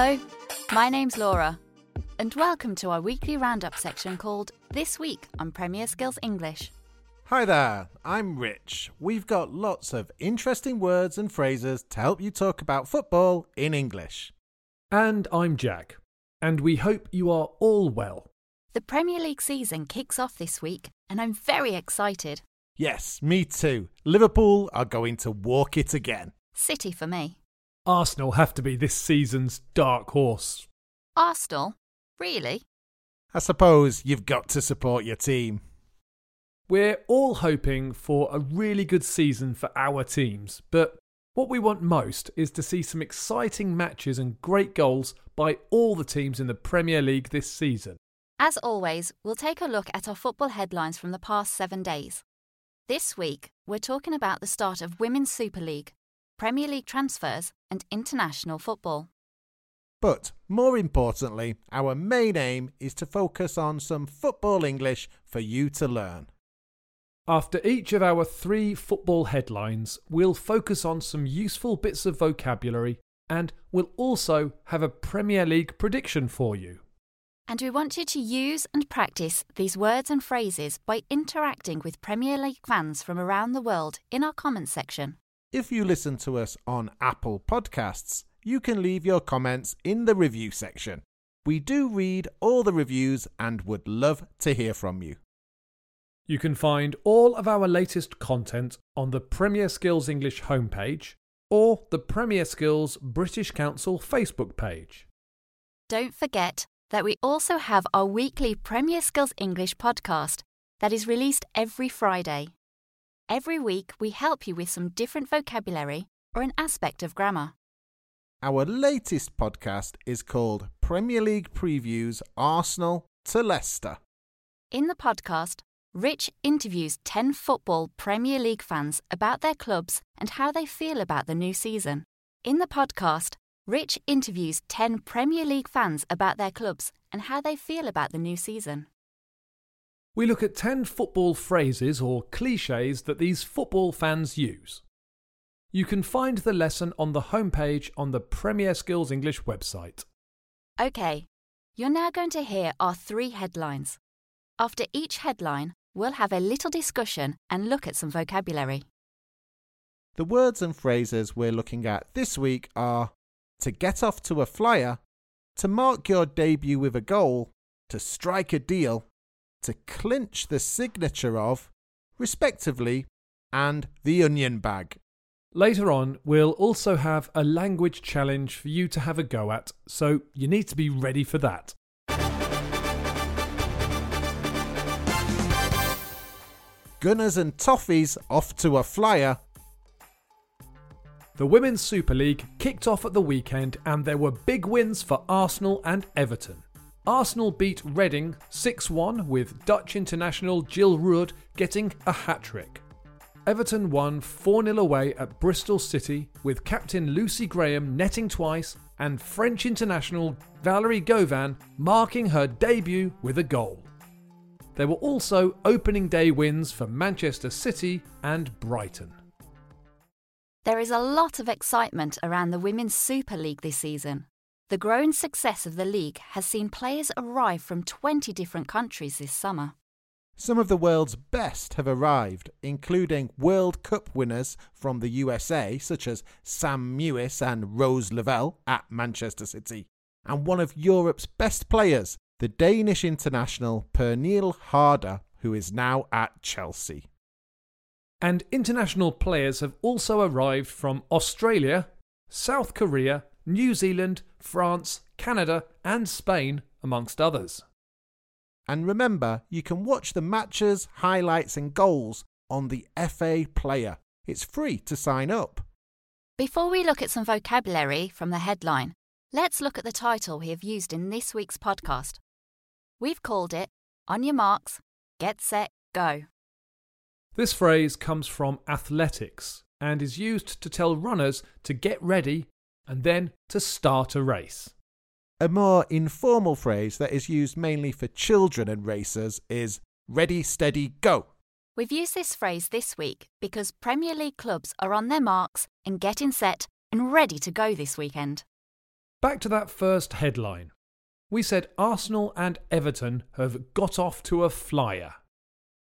Hello, my name's Laura, and welcome to our weekly roundup section called This Week on Premier Skills English. Hi there, I'm Rich. We've got lots of interesting words and phrases to help you talk about football in English. And I'm Jack, and we hope you are all well. The Premier League season kicks off this week, and I'm very excited. Yes, me too. Liverpool are going to walk it again. City for me. Arsenal have to be this season's dark horse. Arsenal? Really? I suppose you've got to support your team. We're all hoping for a really good season for our teams, but what we want most is to see some exciting matches and great goals by all the teams in the Premier League this season. As always, we'll take a look at our football headlines from the past seven days. This week, we're talking about the start of Women's Super League, Premier League transfers, and international football. But more importantly, our main aim is to focus on some football English for you to learn. After each of our three football headlines, we'll focus on some useful bits of vocabulary and we'll also have a Premier League prediction for you. And we want you to use and practice these words and phrases by interacting with Premier League fans from around the world in our comments section. If you listen to us on Apple Podcasts, you can leave your comments in the review section. We do read all the reviews and would love to hear from you. You can find all of our latest content on the Premier Skills English homepage or the Premier Skills British Council Facebook page. Don't forget that we also have our weekly Premier Skills English podcast that is released every Friday. Every week, we help you with some different vocabulary or an aspect of grammar. Our latest podcast is called Premier League Previews Arsenal to Leicester. In the podcast, Rich interviews 10 football Premier League fans about their clubs and how they feel about the new season. In the podcast, Rich interviews 10 Premier League fans about their clubs and how they feel about the new season. We look at 10 football phrases or cliches that these football fans use. You can find the lesson on the homepage on the Premier Skills English website. OK, you're now going to hear our three headlines. After each headline, we'll have a little discussion and look at some vocabulary. The words and phrases we're looking at this week are to get off to a flyer, to mark your debut with a goal, to strike a deal, to clinch the signature of, respectively, and the onion bag. Later on, we'll also have a language challenge for you to have a go at, so you need to be ready for that. Gunners and Toffees off to a flyer. The Women's Super League kicked off at the weekend and there were big wins for Arsenal and Everton. Arsenal beat Reading 6 1 with Dutch international Jill Roord getting a hat trick. Everton won 4 0 away at Bristol City with captain Lucy Graham netting twice and French international Valerie Gauvin marking her debut with a goal. There were also opening day wins for Manchester City and Brighton. There is a lot of excitement around the Women's Super League this season. The growing success of the league has seen players arrive from 20 different countries this summer. Some of the world's best have arrived, including World Cup winners from the USA, such as Sam Mewis and Rose Lavelle at Manchester City, and one of Europe's best players, the Danish international Pernille Harder, who is now at Chelsea. And international players have also arrived from Australia, South Korea, New Zealand, France, Canada, and Spain, amongst others. And remember, you can watch the matches, highlights, and goals on the FA Player. It's free to sign up. Before we look at some vocabulary from the headline, let's look at the title we have used in this week's podcast. We've called it On Your Marks, Get Set, Go. This phrase comes from athletics and is used to tell runners to get ready and then to start a race. A more informal phrase that is used mainly for children and racers is ready, steady, go. We've used this phrase this week because Premier League clubs are on their marks and getting set and ready to go this weekend. Back to that first headline. We said Arsenal and Everton have got off to a flyer.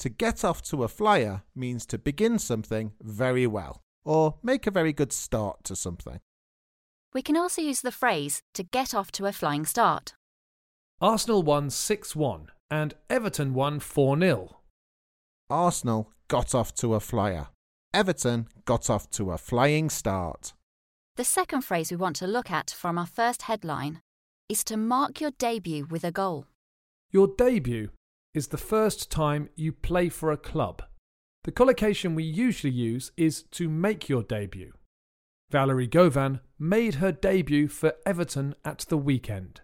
To get off to a flyer means to begin something very well, or make a very good start to something. We can also use the phrase to get off to a flying start. Arsenal won 6 1 and Everton won 4 0. Arsenal got off to a flyer. Everton got off to a flying start. The second phrase we want to look at from our first headline is to mark your debut with a goal. Your debut is the first time you play for a club. The collocation we usually use is to make your debut. Valerie Gauvin made her debut for Everton at the weekend.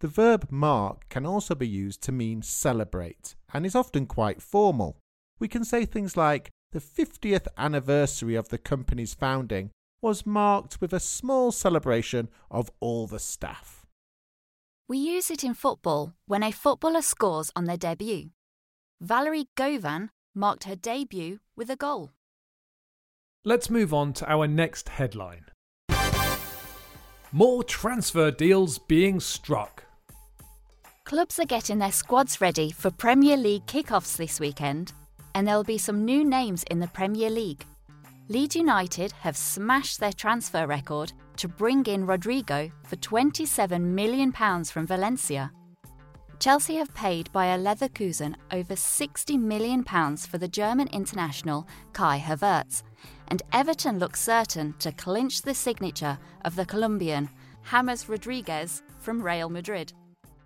The verb mark can also be used to mean celebrate and is often quite formal. We can say things like, the 50th anniversary of the company's founding was marked with a small celebration of all the staff. We use it in football when a footballer scores on their debut. Valerie Gauvin marked her debut with a goal. Let's move on to our next headline. More transfer deals being struck. Clubs are getting their squads ready for Premier League kickoffs this weekend, and there'll be some new names in the Premier League. Leeds United have smashed their transfer record to bring in Rodrigo for £27 million from Valencia. Chelsea have paid Bayer Leverkusen over £60 million for the German international Kai Havertz, and Everton look certain to clinch the signature of the Colombian James Rodriguez from Real Madrid.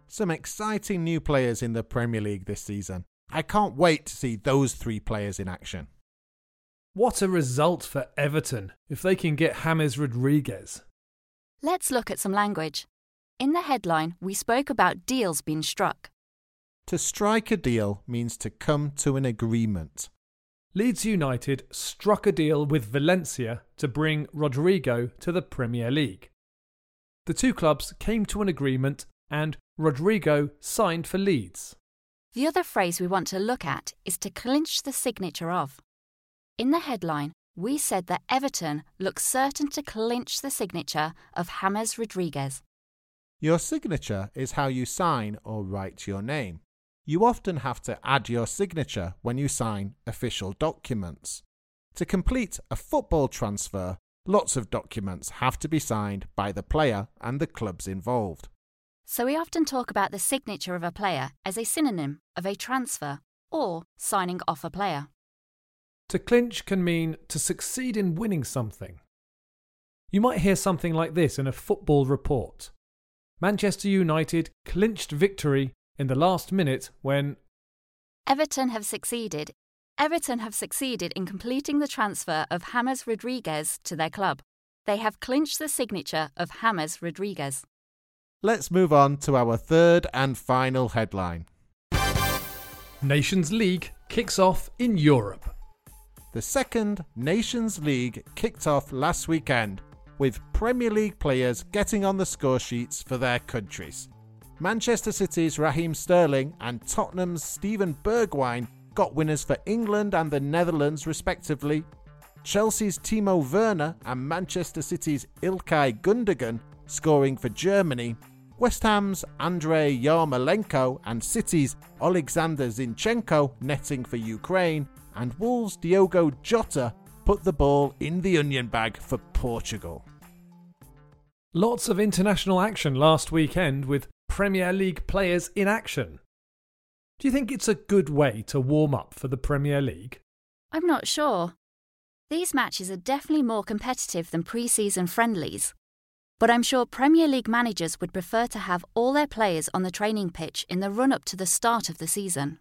Some exciting new players in the Premier League this season. I can't wait to see those three players in action. What a result for Everton if they can get James Rodriguez. Let's look at some language. In the headline, we spoke about deals being struck. To strike a deal means to come to an agreement. Leeds United struck a deal with Valencia to bring Rodrigo to the Premier League. The two clubs came to an agreement and Rodrigo signed for Leeds. The other phrase we want to look at is to clinch the signature of. In the headline, we said that Everton looks certain to clinch the signature of James Rodriguez. Your signature is how you sign or write your name. You often have to add your signature when you sign official documents. To complete a football transfer, lots of documents have to be signed by the player and the clubs involved. So we often talk about the signature of a player as a synonym of a transfer or signing off a player. To clinch can mean to succeed in winning something. You might hear something like this in a football report Manchester United clinched victory in the last minute when Everton have succeeded. Everton have succeeded in completing the transfer of James Rodriguez to their club. They have clinched the signature of James Rodriguez. Let's move on to our third and final headline. Nations League kicks off in Europe. The second Nations League kicked off last weekend with Premier League players getting on the score sheets for their countries. Manchester City's Raheem Sterling and Tottenham's Steven Bergwijn got winners for England and the Netherlands, respectively. Chelsea's Timo Werner and Manchester City's Ilkay Gundogan scoring for Germany. West Ham's Andrei Yarmolenko and City's Alexander Zinchenko netting for Ukraine. And Wolves' Diogo Jota put the ball in the onion bag for Portugal. Lots of international action last weekend with Premier League players in action. Do you think it's a good way to warm up for the Premier League? I'm not sure. These matches are definitely more competitive than pre season friendlies. But I'm sure Premier League managers would prefer to have all their players on the training pitch in the run up to the start of the season.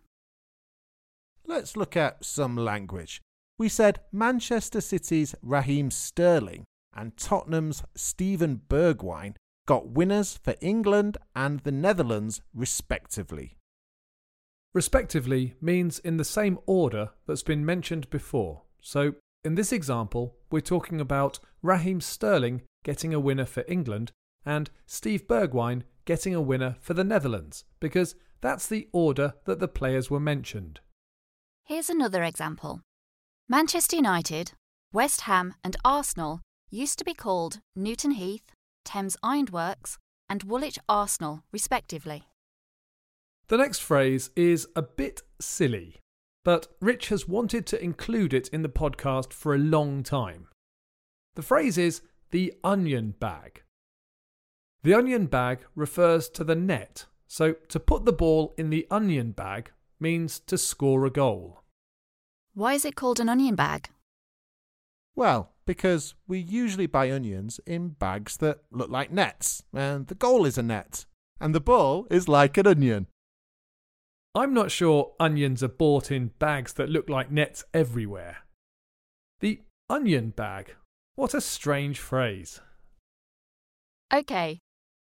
Let's look at some language. We said Manchester City's Raheem Sterling and Tottenham's Steven Bergwijn got winners for England and the Netherlands, respectively. Respectively means in the same order that's been mentioned before. So, in this example, we're talking about Raheem Sterling getting a winner for England and Steve Bergwijn getting a winner for the Netherlands, because that's the order that the players were mentioned. Here's another example Manchester United, West Ham, and Arsenal used to be called Newton Heath, Thames Ironworks, and Woolwich Arsenal, respectively. The next phrase is a bit silly, but Rich has wanted to include it in the podcast for a long time. The phrase is the onion bag. The onion bag refers to the net, so to put the ball in the onion bag means to score a goal. Why is it called an onion bag? Well, because we usually buy onions in bags that look like nets, and the goal is a net, and the ball is like an onion. I'm not sure onions are bought in bags that look like nets everywhere. The onion bag. What a strange phrase. OK,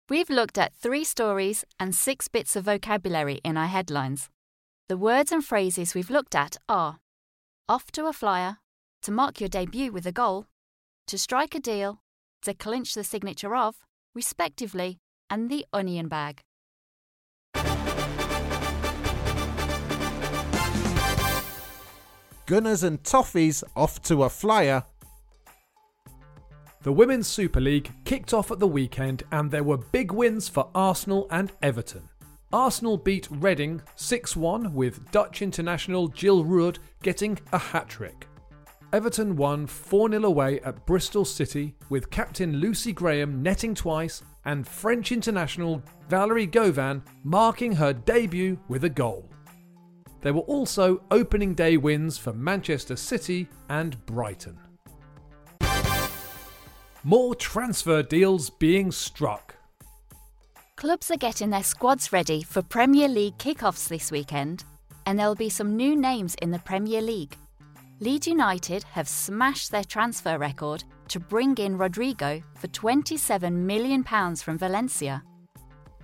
we've looked at three stories and six bits of vocabulary in our headlines. The words and phrases we've looked at are off to a flyer, to mark your debut with a goal, to strike a deal, to clinch the signature of, respectively, and the onion bag. Gunners and Toffees off to a flyer. The Women's Super League kicked off at the weekend and there were big wins for Arsenal and Everton. Arsenal beat Reading 6 1 with Dutch international Jill Roord getting a hat trick. Everton won 4 0 away at Bristol City with captain Lucy Graham netting twice and French international Valerie Gauvin marking her debut with a goal. There were also opening day wins for Manchester City and Brighton. More transfer deals being struck. Clubs are getting their squads ready for Premier League kickoffs this weekend, and there'll be some new names in the Premier League. Leeds United have smashed their transfer record to bring in Rodrigo for £27 million from Valencia.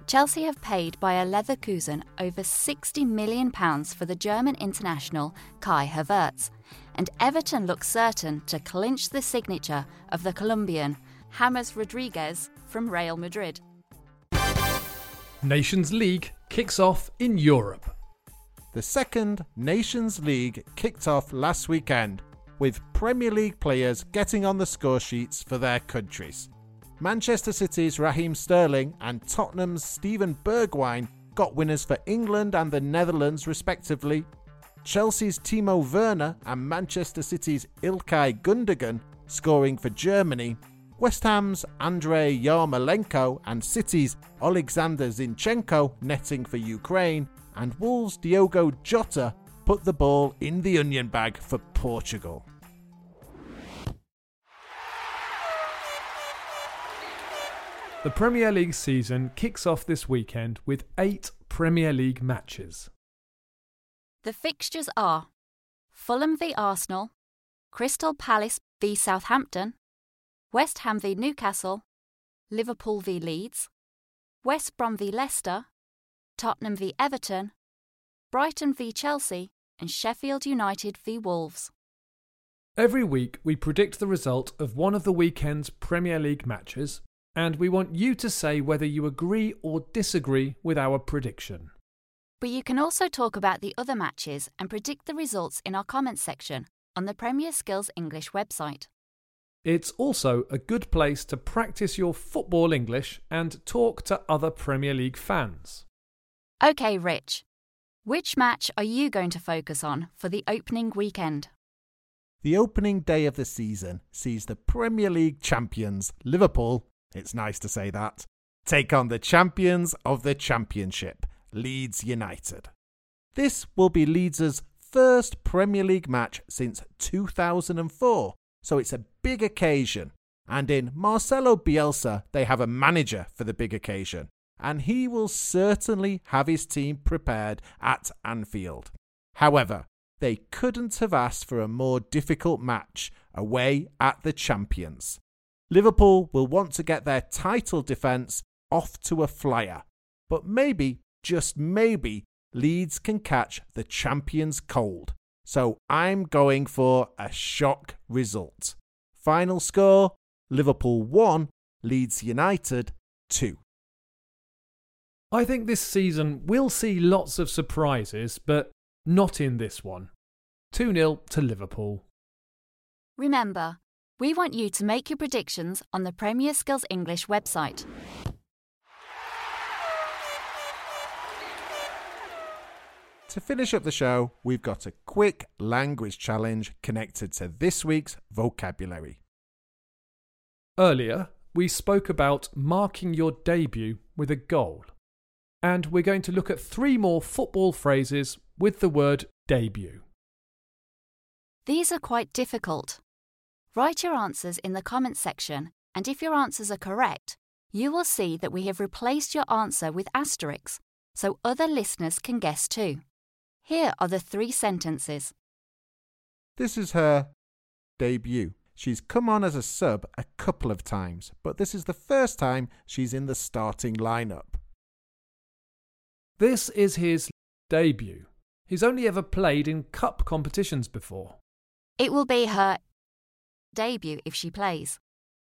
Chelsea have paid by Bayer Leverkusen over £60 million for the German international Kai Havertz, and Everton look certain to clinch the signature of the Colombian James Rodriguez from Real Madrid. Nations League kicks off in Europe. The second Nations League kicked off last weekend, with Premier League players getting on the score sheets for their countries. Manchester City's Raheem Sterling and Tottenham's Steven Bergwijn got winners for England and the Netherlands, respectively. Chelsea's Timo Werner and Manchester City's Ilkay Gundogan scoring for Germany. West Ham's Andrei Yarmolenko and City's Alexander Zinchenko netting for Ukraine. And Wolves' Diogo Jota put the ball in the onion bag for Portugal. The Premier League season kicks off this weekend with eight Premier League matches. The fixtures are Fulham v Arsenal, Crystal Palace v Southampton, West Ham v Newcastle, Liverpool v Leeds, West Brom v Leicester, Tottenham v Everton, Brighton v Chelsea, and Sheffield United v Wolves. Every week, we predict the result of one of the weekend's Premier League matches and we want you to say whether you agree or disagree with our prediction. But you can also talk about the other matches and predict the results in our comments section on the Premier Skills English website. It's also a good place to practice your football English and talk to other Premier League fans. OK, Rich. Which match are you going to focus on for the opening weekend? The opening day of the season sees the Premier League champions, Liverpool, it's nice to say that. Take on the champions of the championship, Leeds United. This will be Leeds' first Premier League match since 2004, so it's a big occasion. And in Marcelo Bielsa, they have a manager for the big occasion, and he will certainly have his team prepared at Anfield. However, they couldn't have asked for a more difficult match away at the champions. Liverpool will want to get their title defence off to a flyer. But maybe, just maybe, Leeds can catch the champions cold. So I'm going for a shock result. Final score Liverpool 1, Leeds United 2. I think this season we'll see lots of surprises, but not in this one. 2 0 to Liverpool. Remember, We want you to make your predictions on the Premier Skills English website. To finish up the show, we've got a quick language challenge connected to this week's vocabulary. Earlier, we spoke about marking your debut with a goal. And we're going to look at three more football phrases with the word debut. These are quite difficult. Write your answers in the comments section, and if your answers are correct, you will see that we have replaced your answer with asterisks so other listeners can guess too. Here are the three sentences. This is her debut. She's come on as a sub a couple of times, but this is the first time she's in the starting lineup. This is his debut. He's only ever played in cup competitions before. It will be her debut if she plays.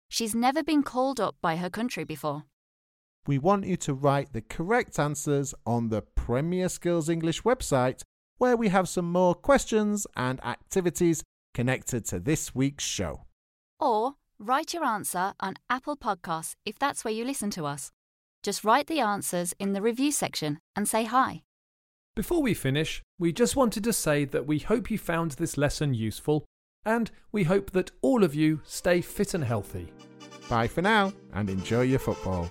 She's never been called up by her country before. We want you to write the correct answers on the Premier Skills English website, where we have some more questions and activities connected to this week's show. Or write your answer on Apple Podcasts if that's where you listen to us. Just write the answers in the review section and say hi. Before we finish, we just wanted to say that we hope you found this lesson useful and we hope that all of you stay fit and healthy. Bye for now and enjoy your football.